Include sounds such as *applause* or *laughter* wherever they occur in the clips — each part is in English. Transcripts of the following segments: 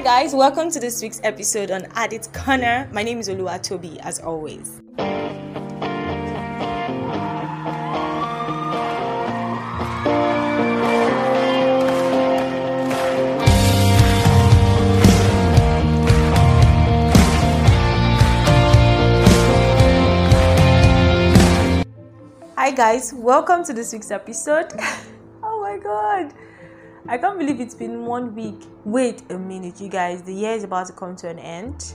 Hi guys, welcome to this week's episode on Addit Corner. My name is Oluwatobi as always. Hi guys, welcome to this week's episode. *laughs* oh my god. I can't believe it's been one week. Wait a minute, you guys. The year is about to come to an end.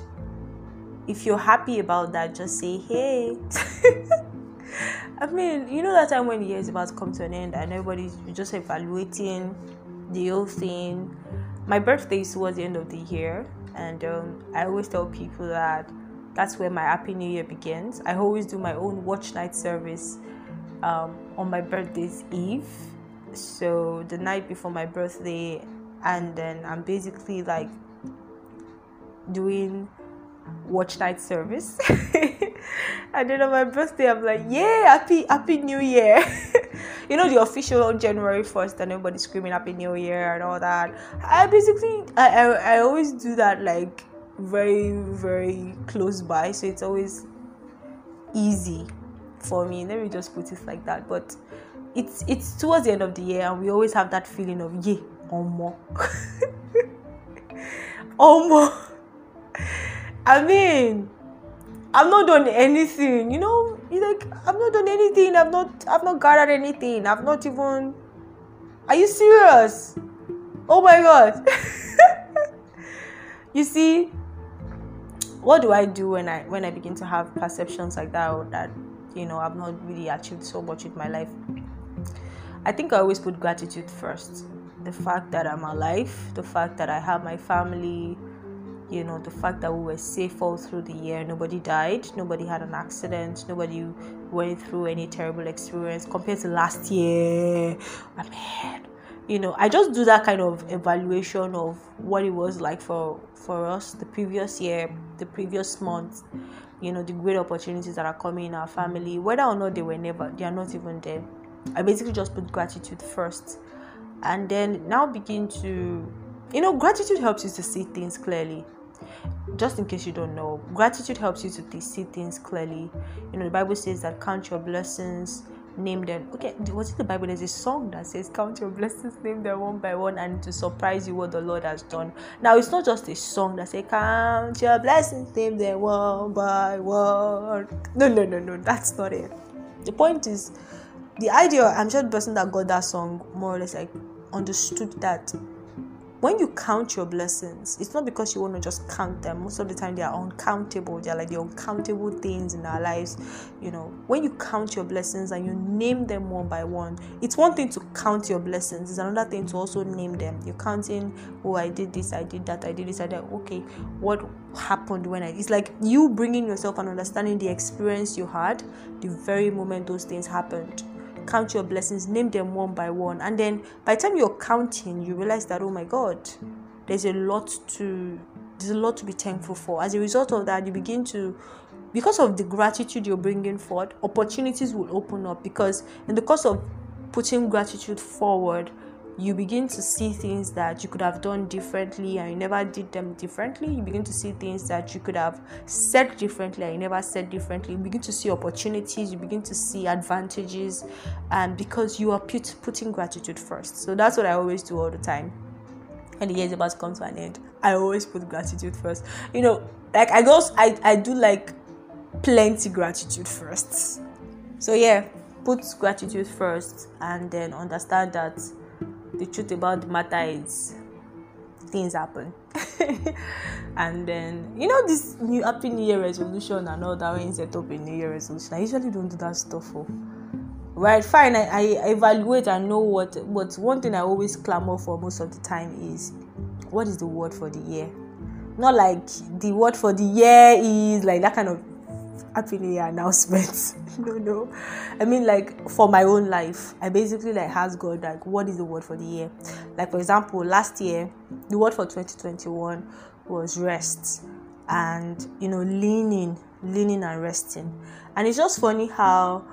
If you're happy about that, just say hey. *laughs* I mean, you know that time when the year is about to come to an end and everybody's just evaluating the whole thing. My birthday is towards the end of the year, and um, I always tell people that that's where my happy new year begins. I always do my own watch night service um, on my birthday's eve so the night before my birthday and then i'm basically like doing watch night service. *laughs* And then on my birthday i'm like yeah happy happy new year. *laughs* You know the official january 1st and everybody screaming happy new year and all that. I basically I, I i always do that like very very close by so it's always easy for me. Let me just put it like that but it's it's towards the end of the year and we always have that feeling of yeah more more i mean i've not done anything you know like i've not done anything i've not i've not gathered anything i've not even are you serious? Oh my god. *laughs* You see what do i do when i when i begin to have perceptions like that or that you know i've not really achieved so much with my life I think I always put gratitude first. The fact that I'm alive, the fact that I have my family, you know, the fact that we were safe all through the year. Nobody died, nobody had an accident, nobody went through any terrible experience compared to last year. I mean, you know, I just do that kind of evaluation of what it was like for for us the previous year, the previous month, you know, the great opportunities that are coming in our family, whether or not they were never, they are not even there I basically just put gratitude first and then now begin to you know gratitude helps you to see things clearly. Just in case you don't know gratitude helps you to see things clearly. You know the bible says that count your blessings name them. Okay what's in the bible? There's a song that says count your blessings name them one by one and to surprise you what the lord has done. Now it's not just a song that says count your blessings name them one by one. No no no no that's not it. The point is the idea i'm sure the person that got that song more or less like understood that when you count your blessings it's not because you want to just count them. Most of the time they are uncountable. They're like the uncountable things in our lives you know. When you count your blessings and you name them one by one it's one thing to count your blessings. It's another thing to also name them. You're counting oh i did this i did that i did this i did okay what happened when i it's like you bringing yourself and understanding the experience you had the very moment those things happened count your blessings, name them one by one. And then by the time you're counting, you realize that, oh my God, there's a lot to there's a lot to be thankful for. As a result of that, you begin to because of the gratitude you're bringing forward, opportunities will open up because in the course of putting gratitude forward, you begin to see things that you could have done differently and you never did them differently. You begin to see things that you could have said differently and you never said differently. You begin to see opportunities, you begin to see advantages, and because you are put, putting gratitude first. So that's what I always do all the time. And the year is about to come to an end. I always put gratitude first. You know, like I go, I, I do like plenty gratitude first. So yeah, put gratitude first and then understand that the truth about the matter is things happen *laughs* and then you know this new happy new year resolution and all that when you set up a new year resolution i usually don't do that stuff for oh. right fine I, I evaluate and know what but one thing i always clamor for most of the time is what is the word for the year not like the word for the year is like that kind of happy new year announcement *laughs* no no i mean like for my own life i basically like ask god like what is the word for the year like for example last year the word for 2021 was rest and you know leaning leaning and resting and it's just funny how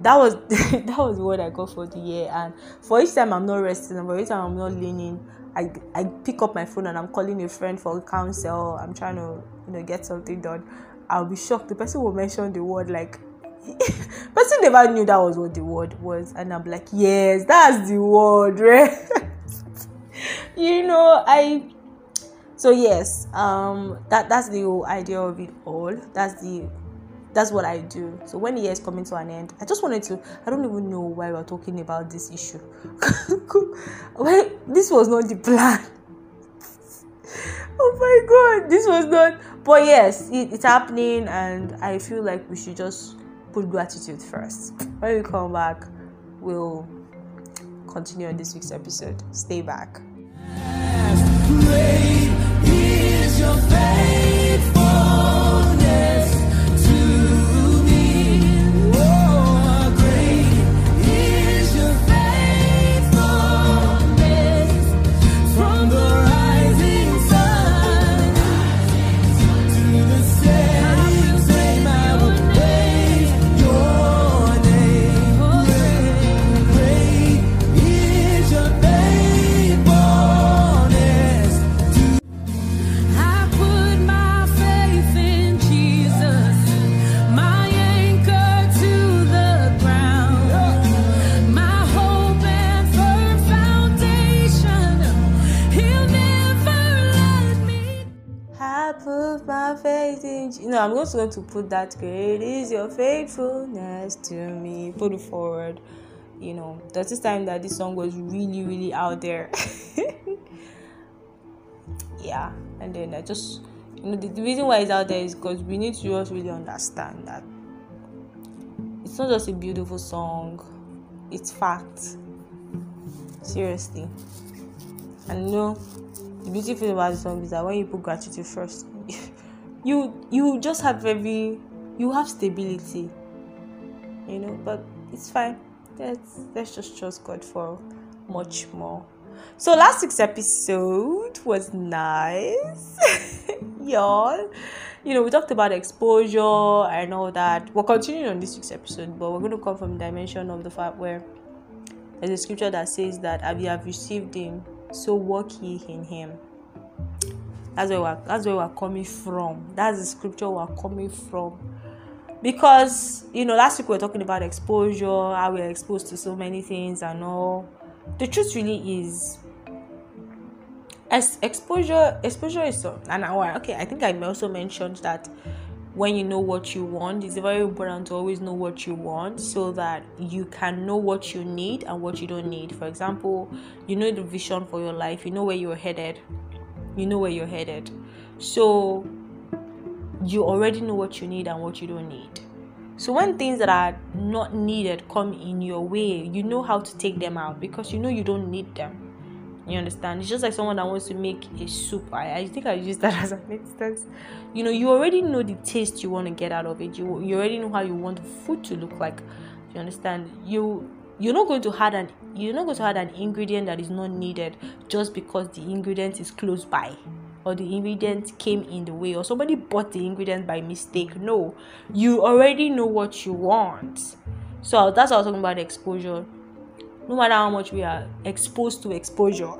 that was *laughs* that was what I got for the year. And for each time I'm not resting, and for each time I'm not leaning, I, I pick up my phone and I'm calling a friend for counsel. I'm trying to you know get something done. I'll be shocked. The person will mention the word like *laughs* person never knew that was what the word was, and I'm like, yes, that's the word, *laughs* right? you know, I so yes, um that that's the whole idea of it all. That's the that's what I do. So when the year is coming to an end, I just wanted to. I don't even know why we're talking about this issue. *laughs* well, this was not the plan. Oh my god, this was not. But yes, it, it's happening, and I feel like we should just put gratitude first. When we come back, we'll continue on this week's episode. Stay back. I'm just going to put that great is your faithfulness to me. Put it forward. You know, that's this time that this song was really, really out there. *laughs* yeah, and then I just you know the, the reason why it's out there is because we need to just really understand that it's not just a beautiful song, it's fact. Seriously. And you know the beautiful thing about the song is that when you put gratitude first you you just have very you have stability you know but it's fine. Let's let's just trust god for much more. So last week's episode was nice. *laughs* Y'all you know we talked about exposure and all that. We're continuing on this week's episode but we're going to come from the dimension of the fact where there's a scripture that says that if you have received him so walk ye in him that's where we're that's where we're coming from. That's the scripture we're coming from. Because you know, last week we were talking about exposure, how we're exposed to so many things and all. The truth really is as exposure exposure is so and I, okay, I think I may also mentioned that when you know what you want, it's very important to always know what you want so that you can know what you need and what you don't need. For example, you know the vision for your life, you know where you're headed you know where you're headed. So you already know what you need and what you don't need. So when things that are not needed come in your way, you know how to take them out because you know you don't need them. You understand? It's just like someone that wants to make a soup. I, I think I use that *laughs* as an instance. You know, you already know the taste you want to get out of it. You you already know how you want the food to look like. You understand? You you're not going to add an you're not going to add an ingredient that is not needed just because the ingredient is close by or the ingredient came in the way or somebody bought the ingredient by mistake. No you already know what you want. So that's what i was talking about exposure. No matter how much we are exposed to exposure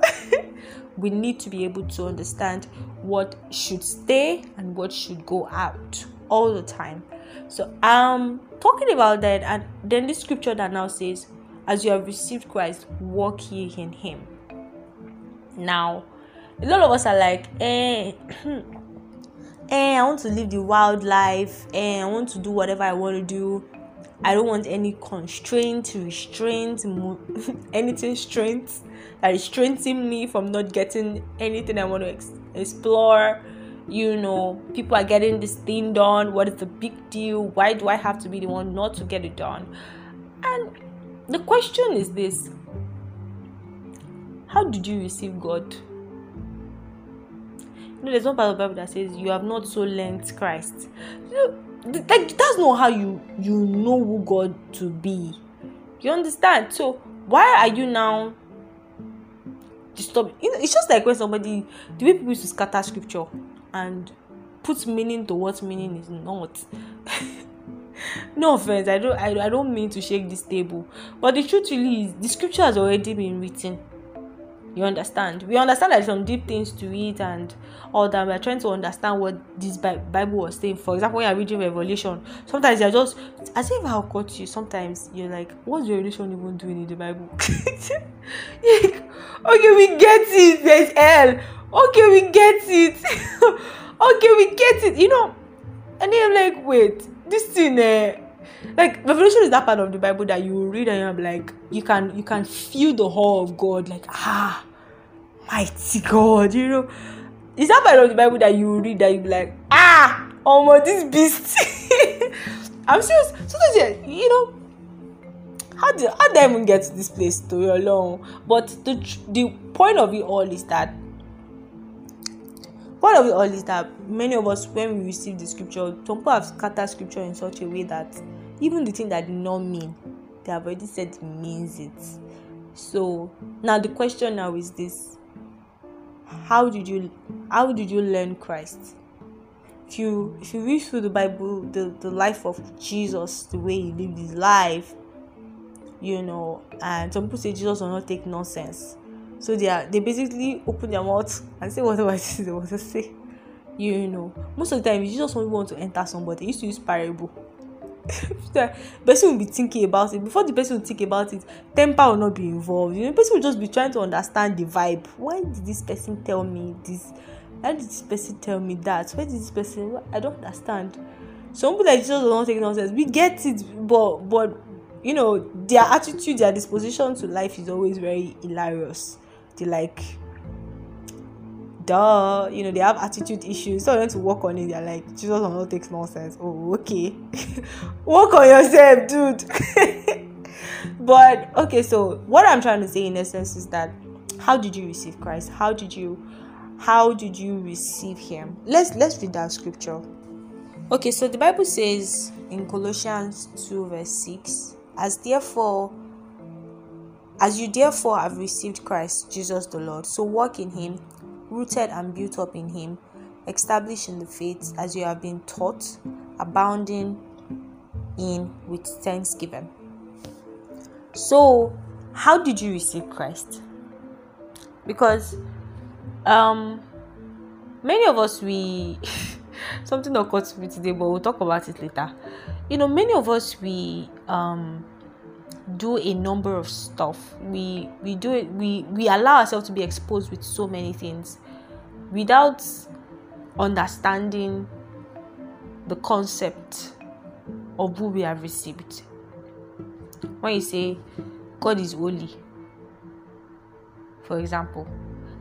*laughs* we need to be able to understand what should stay and what should go out all the time. So um talking about that and then this scripture that now says as you have received Christ, walk ye in Him. Now, a lot of us are like, eh, *clears throat* eh, I want to live the wild life, eh, I want to do whatever I want to do. I don't want any constraint, restraint, *laughs* anything strength that is strengthening me from not getting anything I want to ex- explore. You know, people are getting this thing done. What is the big deal? Why do I have to be the one not to get it done? And the question is this How did you receive God? You know, there's one part of the Bible that says, You have not so learned Christ. You know, that's not how you you know who God to be. You understand? So why are you now disturbed? You know, it's just like when somebody the way people used to scatter scripture and put meaning to what meaning is not. *laughs* no offense i don't I, I don't mean to shake this table but the truth really is the scripture has already been written You understand? We understand that some deep things to it and all that. We're trying to understand what this Bible was saying. For example, when you're reading Revelation, sometimes you're just as if I'll cut you. Sometimes you're like, what's Revelation even doing in the Bible? *laughs* okay, we get it. There's hell. Okay, we get it. *laughs* okay, we get it. You know, and then I'm like, wait, this thing, eh, like revelation is that part of the bible that you read and you're like you can you can feel the whole of god like ah mighty god you know. Is that part of the bible that you read that you be like ah my this beast. *laughs* I'm serious. Sometimes yeah, you know how did how did I even get to this place? To your long but the the point of it all is that part of it all is that many of us when we receive the scripture some people have scattered scripture in such a way that even the thing that did not mean they have already said means it. So now the question now is this. How did you how did you learn christ? If you if you read through the bible the the life of jesus the way he lived his life you know and some people say jesus will not take nonsense so they are they basically open their mouth and say whatever *laughs* it is they want to say. You know. Most of the time you just want to enter somebody. Used to use parable. *laughs* The person will be thinking about it. Before the person will think about it temper will not be involved. You know the person will just be trying to understand the vibe. Why did this person tell me this? Why did this person tell me that? Why did this person i don't understand. Some people like jesus don't take nonsense. We get it but but you know their attitude their disposition to life is always very hilarious they like duh, you know, they have attitude issues. So I want to work on it. They're like, Jesus will not take nonsense. Oh, okay. *laughs* work on yourself, dude. *laughs* but okay, so what I'm trying to say in essence is that how did you receive Christ? How did you how did you receive him? Let's let's read that scripture. Okay, so the Bible says in Colossians 2, verse 6, as therefore as you therefore have received Christ Jesus the Lord, so walk in him rooted and built up in Him, established in the faith as you have been taught, abounding in with thanksgiving. So, how did you receive Christ? Because um many of us we *laughs* something occurred to me today, but we'll talk about it later. You know, many of us we um do a number of stuff. We we do it we we allow ourselves to be exposed with so many things without understanding the concept of who we have received. When you say god is holy for example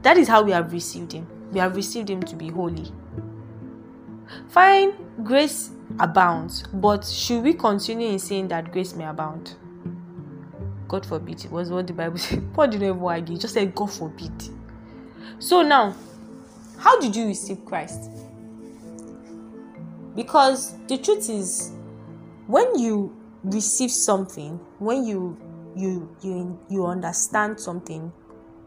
that is how we have received him. We have received him to be holy. Fine grace abounds but should we continue in saying that grace may abound God forbid. It was what the Bible said. *laughs* Paul didn't even argue. Just said, God forbid. So now, how did you receive Christ? Because the truth is, when you receive something, when you you you you understand something,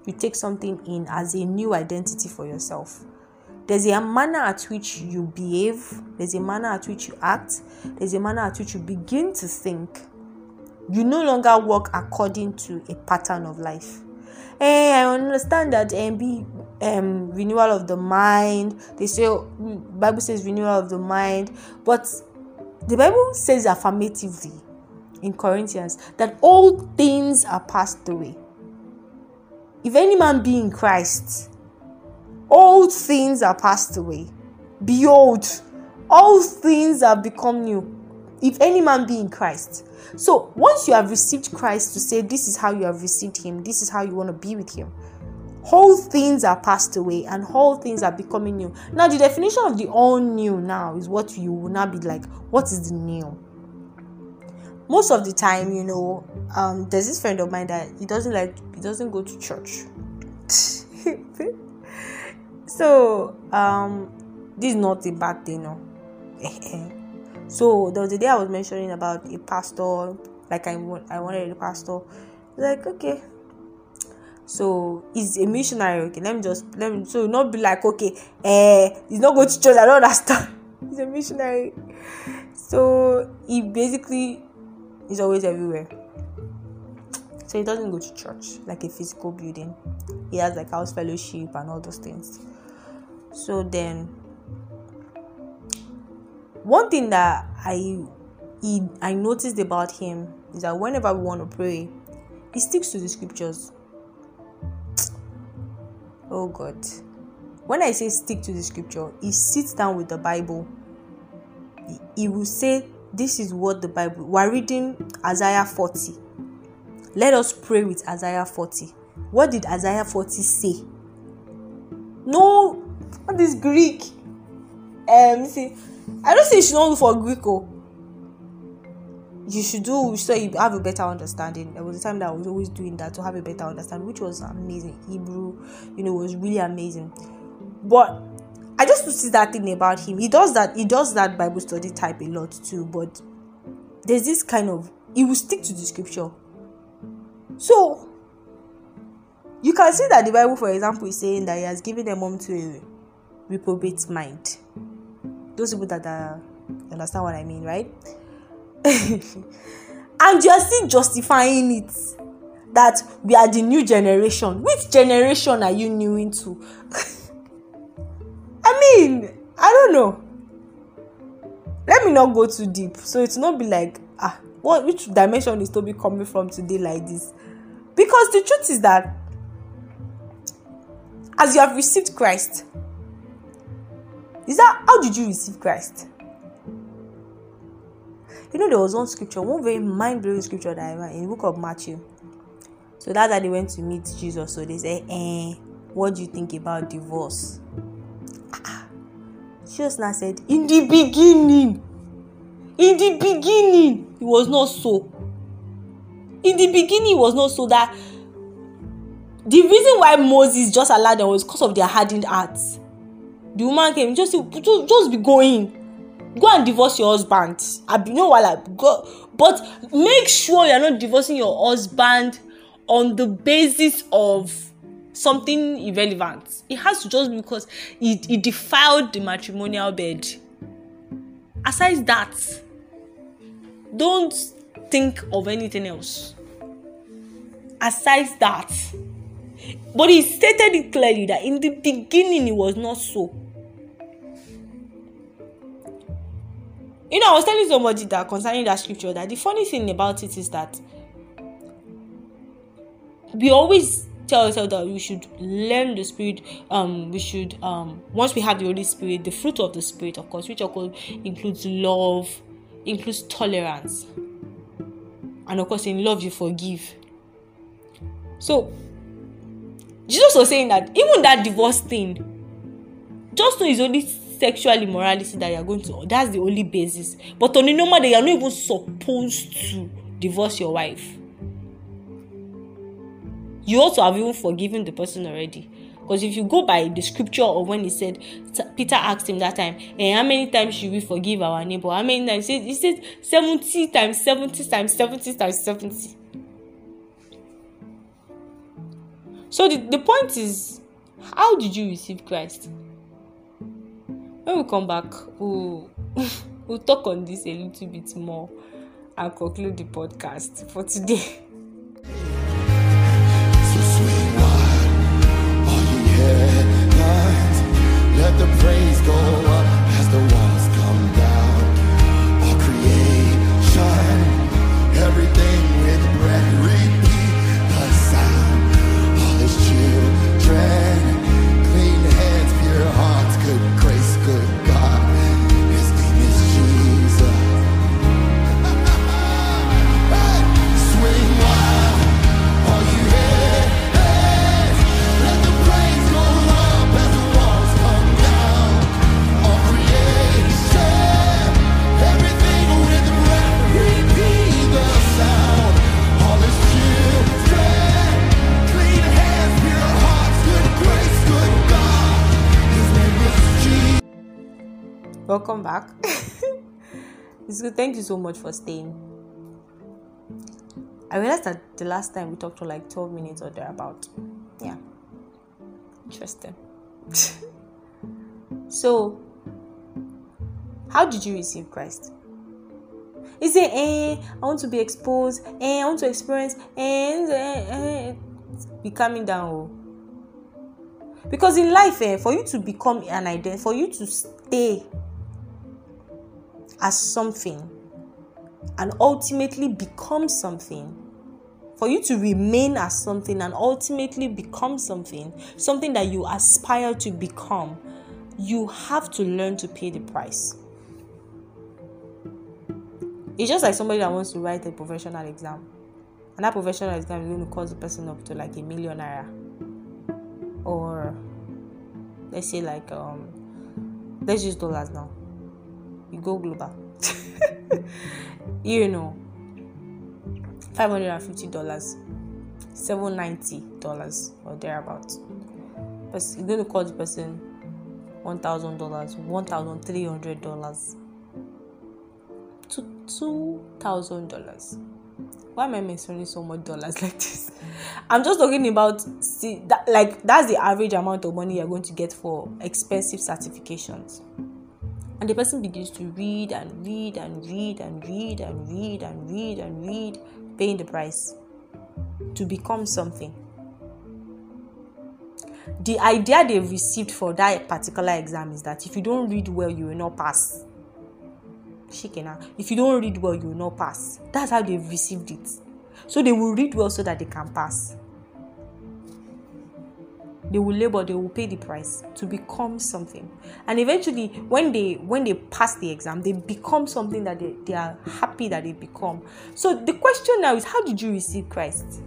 you take something in as a new identity for yourself. There's a manner at which you behave, there's a manner at which you act, there's a manner at which you begin to think you no longer work according to a pattern of life. Hey, eh, I understand that and um, be um, renewal of the mind. They say mm, Bible says renewal of the mind, but the Bible says affirmatively in Corinthians that all things are passed away. If any man be in Christ, all things are passed away. Behold, all things have become new. If any man be in Christ, so once you have received Christ to say, This is how you have received Him, this is how you want to be with Him, whole things are passed away and whole things are becoming new. Now, the definition of the all new now is what you will now be like, What is the new? Most of the time, you know, um, there's this friend of mine that he doesn't like, he doesn't go to church. *laughs* so, um, this is not a bad thing, no. *laughs* So there was a day I was mentioning about a pastor, like I I wanted a pastor. Like, okay. So he's a missionary, okay. Let me just let me so not be like, okay, eh, he's not going to church, I don't understand. *laughs* he's a missionary. So he basically is always everywhere. So he doesn't go to church like a physical building. He has like house fellowship and all those things. So then one thing that I he, I noticed about him is that whenever we want to pray, he sticks to the scriptures. *tsk* Oh God. When I say stick to the scripture, he sits down with the Bible. He, he will say, This is what the Bible. We're reading Isaiah 40. Let us pray with Isaiah 40. What did Isaiah 40 say? No, what is Greek? Um, see, I don't say you should not look for Greek. Oh. You should do so you have a better understanding. There was a time that I was always doing that to have a better understanding, which was amazing. Hebrew, you know, was really amazing. But I just see that thing about him. He does that. He does that Bible study type a lot too. But there's this kind of he will stick to the scripture. So you can see that the Bible, for example, is saying that he has given them home to a reprobate mind. Those people that are understand what I mean, right? *laughs* and you are still justifying it that we are the new generation. Which generation are you new into? *laughs* I mean, I don't know. Let me not go too deep. So it's not be like, ah, what which dimension is Toby coming from today like this? Because the truth is that as you have received Christ, is that how did you receive Christ? You know, there was one scripture, one very mind blowing scripture that I read in the book of Matthew. So that's how they went to meet Jesus. So they say, eh, what do you think about divorce? Ah, Jesus now said, In the beginning, in the beginning, it was not so. In the beginning, it was not so that the reason why Moses just allowed them was because of their hardened hearts. The woman came, just, just, just be going. Go and divorce your husband. I you know while I go, but make sure you're not divorcing your husband on the basis of something irrelevant. It has to just be because it, it defiled the matrimonial bed. Aside that, don't think of anything else. Aside that, but he stated it clearly that in the beginning it was not so. You know, I was telling somebody that concerning that scripture that the funny thing about it is that we always tell ourselves that we should learn the spirit um we should um once we have the holy spirit the fruit of the spirit of course which of course includes love includes tolerance and of course in love you forgive so jesus was saying that even that divorce thing just know it's only sexual immorality that you're going to that's the only basis. But on a normal day you're not even supposed to divorce your wife. You also have even forgiven the person already. Because if you go by the scripture of when he said peter asked him that time eh, how many times should we forgive our neighbor? How many times? He said, he said 70 times 70 times 70 times 70 so the, the point is how did you receive christ? When we come back we'll, *laughs* we'll talk on this a little bit more and conclude the podcast for today. Let the it's good. Thank you so much for staying. I realized that the last time we talked for like 12 minutes or thereabout. Yeah. Interesting. *laughs* so, how did you receive Christ? Is it, eh, I want to be exposed, eh, I want to experience, eh, eh, eh. Be coming down. Oh. Because in life, eh, for you to become an identity, for you to stay as something and ultimately become something, for you to remain as something and ultimately become something, something that you aspire to become, you have to learn to pay the price. It's just like somebody that wants to write a professional exam. And that professional exam is going to cost the person up to like a million. Or let's say like um let's use dollars now. You go global. *laughs* you know five hundred and fifty dollars, seven ninety dollars or thereabouts. But you're to cost the person one thousand dollars, one thousand three hundred dollars, to two thousand dollars. Why am I mentioning so much dollars *laughs* like this? I'm just talking about see that like that's the average amount of money you're going to get for expensive certifications. And the person begins to read and read and read and read and read and read and read, paying the price to become something the idea they've received for that particular exam is that if you don't read well, you will not pass. Shikena. If you don't read well, you will not pass. That's how they've received it. So they will read well so that they can pass. They will labor, they will pay the price to become something. And eventually, when they when they pass the exam, they become something that they, they are happy that they become. So the question now is how did you receive Christ?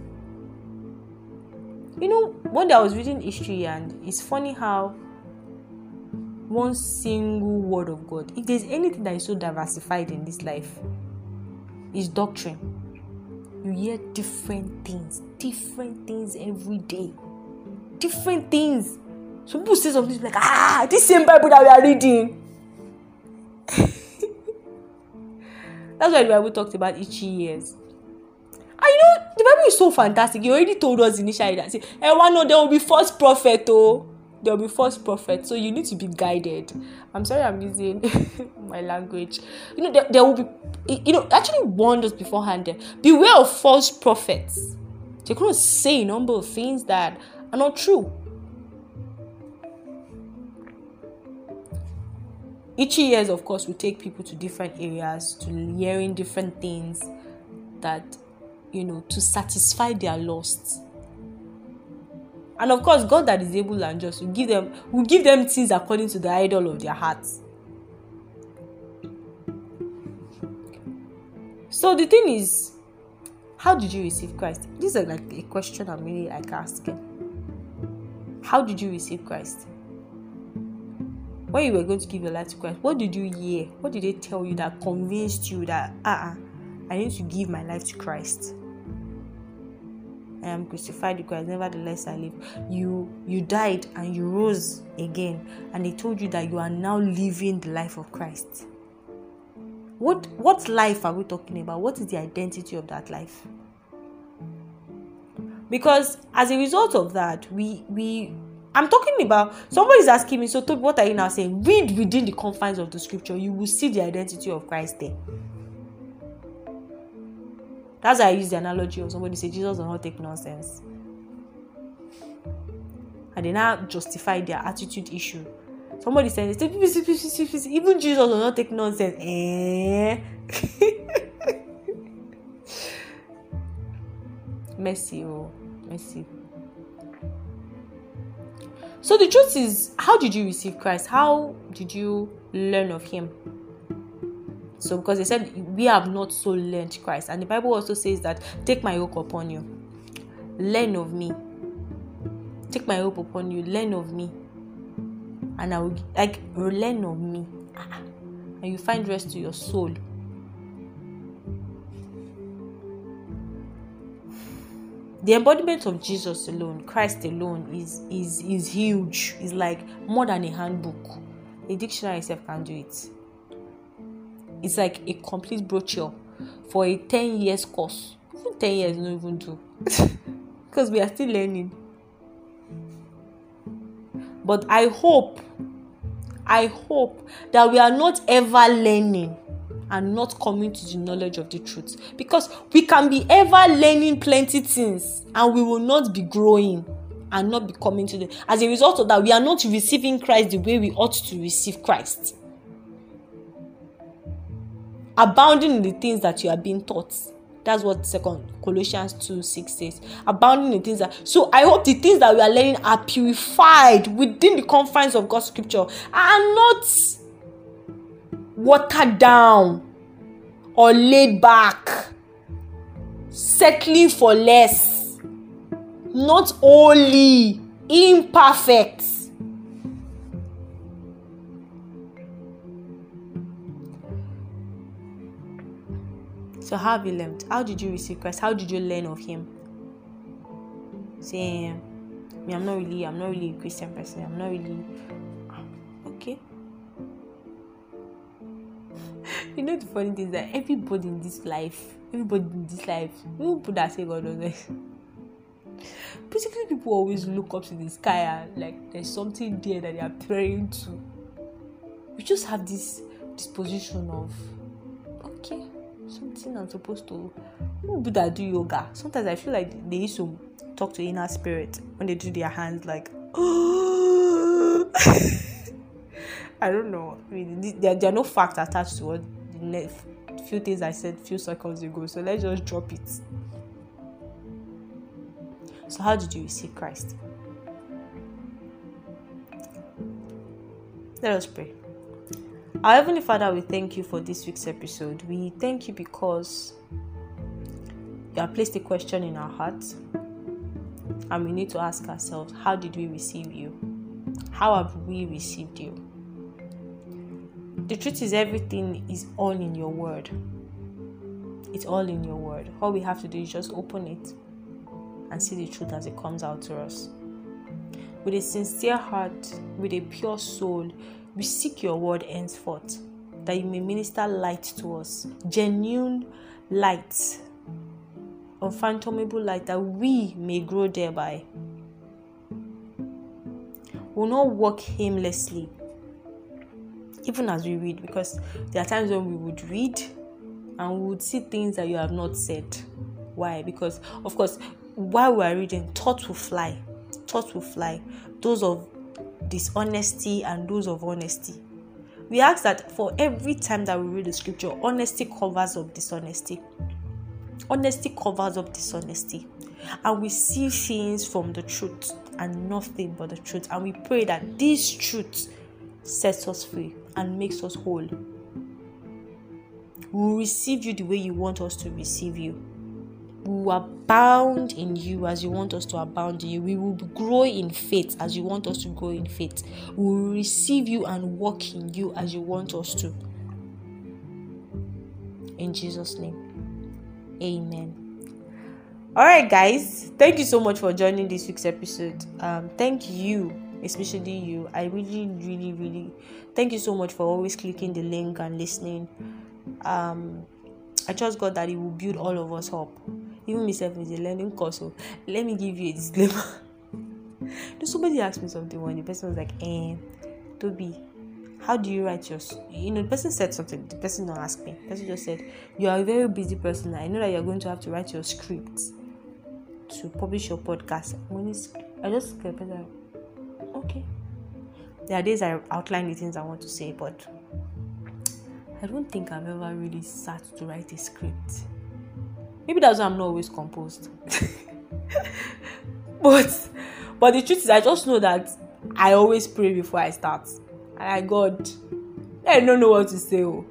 You know, one day I was reading history, and it's funny how one single word of God, if there's anything that is so diversified in this life, is doctrine. You hear different things, different things every day, different things. Some people say something like, ah, this same Bible that we are reading. *laughs* That's why the Bible talked about itchy ears. And you know, the Bible is so fantastic. He already told us initially that say, hey, one know there will be false prophet, oh. There will be false prophet. So you need to be guided. I'm sorry I'm using *laughs* my language. You know, there, there will be you know, actually warned us beforehand. Beware of false prophets. They're gonna say a number of things that are not true. Each years, of course, we take people to different areas, to hearing different things that you know, to satisfy their lusts. And of course, God that is able and just will give them will give them things according to the idol of their hearts. So the thing is, how did you receive Christ? This is like a question I'm really like asking. How did you receive Christ? When you were going to give your life to Christ, what did you hear? What did they tell you that convinced you that uh-uh, I need to give my life to Christ? I am crucified with Christ, nevertheless I live. You you died and you rose again, and they told you that you are now living the life of Christ. What what life are we talking about? What is the identity of that life? Because as a result of that, we we I'm talking about somebody's asking me, so Toby, what are you now saying? Read within the confines of the scripture, you will see the identity of Christ there. That's why I use the analogy of somebody say Jesus does not take nonsense. And they now justify their attitude issue. Somebody said, even Jesus does not take nonsense. Eh? Mercy, oh, mercy. So the truth is, how did you receive Christ? How did you learn of Him? So, because they said we have not so learned Christ, and the Bible also says that take my yoke upon you, learn of me. Take my yoke upon you, learn of me, and I will like learn of me, ah, ah. and you find rest to your soul. The embodiment of Jesus alone, Christ alone, is is is huge. It's like more than a handbook. A dictionary itself can do it. It's like a complete brochure for a 10 years course. Even 10 years, not even do. *laughs* because we are still learning. But I hope, I hope that we are not ever learning and not coming to the knowledge of the truth. Because we can be ever learning plenty things and we will not be growing and not be coming to the as a result of that we are not receiving christ the way we ought to receive christ. Abounding in the things that you are being taught. That's what second colossians 2 6 says. Abounding in things that so i hope the things that we are learning are purified within the confines of god's scripture and not watered down or laid back settling for less not only imperfect So how have you learned? How did you receive Christ? How did you learn of Him? Saying, um, me, I'm not really, I'm not really a Christian person. I'm not really. You know the funny thing is that everybody in this life, everybody in this life, even people that say God does *laughs* Basically, people always look up to the sky and like there's something there that they are praying to. We just have this disposition of okay something I'm supposed to. People do yoga, sometimes I feel like they used to talk to inner spirit when they do their hands, like, *gasps* I don't know. I mean, there, there are no facts attached to what the few things I said few seconds ago. So let's just drop it. So, how did you receive Christ? Let us pray. Our Heavenly Father, we thank you for this week's episode. We thank you because you have placed a question in our hearts, and we need to ask ourselves how did we receive you? How have we received you? The truth is, everything is all in your word. It's all in your word. All we have to do is just open it and see the truth as it comes out to us. With a sincere heart, with a pure soul, we seek your word henceforth, that you may minister light to us, genuine light, unfathomable light, that we may grow thereby. We will not walk aimlessly, even as we read, because there are times when we would read and we would see things that you have not said. Why? Because, of course, while we are reading, thoughts will fly. Thoughts will fly. Those of dishonesty and those of honesty. We ask that for every time that we read the scripture, honesty covers up dishonesty. Honesty covers up dishonesty. And we see things from the truth and nothing but the truth. And we pray that this truth sets us free and makes us whole. We will receive you the way you want us to receive you we will abound in you as you want us to abound in you. We will grow in faith as you want us to grow in faith. We will receive you and walk in you as you want us to. In Jesus' name. Amen. All right, guys. Thank you so much for joining this week's episode. Um, thank you, especially you. I really, really, really thank you so much for always clicking the link and listening. Um, I trust God that He will build all of us up even myself is a learning course. So let me give you a disclaimer. *laughs* Somebody asked me something when the person was like, eh, Toby, how do you write your you know the person said something the person don't ask me the person just said you are a very busy person i know that you're going to have to write your script to publish your podcast when it's i just kept okay there are days i outline the things i want to say but i don't think i've ever really sat to write a script Maybe that's why I'm not always composed. *laughs* but but the truth is I just know that I always pray before I start. And I God, I don't know what to say. Oh.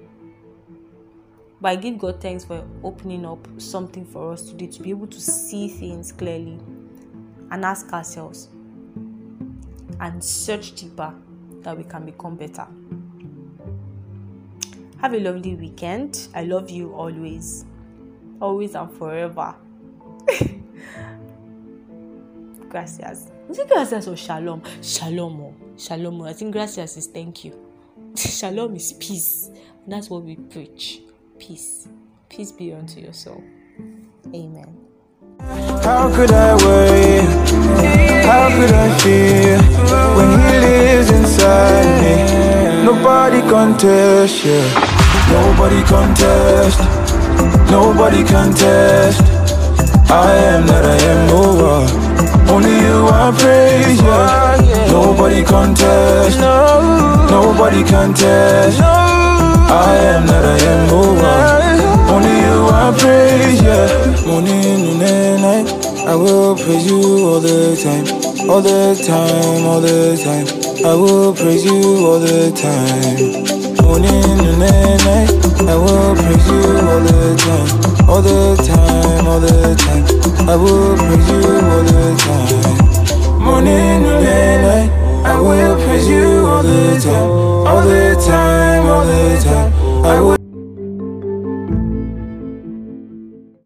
But I give God thanks for opening up something for us today to be able to see things clearly and ask ourselves and search deeper that we can become better. Have a lovely weekend. I love you always always and forever. *laughs* gracias. Is it gracias or shalom? Shalom. Shalom. I think gracias is thank you. *laughs* shalom is peace. And that's what we preach. Peace. Peace be unto your soul. Amen. How could I wait? How could I feel when he lives inside me? Nobody can tell you. Nobody contest, nobody contest. I am that I am, oh uh. Only you I praise, yeah. Nobody contest, nobody contest. I am that I am, oh uh. Only you I praise, yeah. Morning, noon, and night. I will praise you all the time, all the time, all the time. I will praise you all the time. Morning and night, I will praise you all the time, all the time, all the time. I will praise you all the time. Morning and night, I will praise you all the time, all the time, all the time. I will.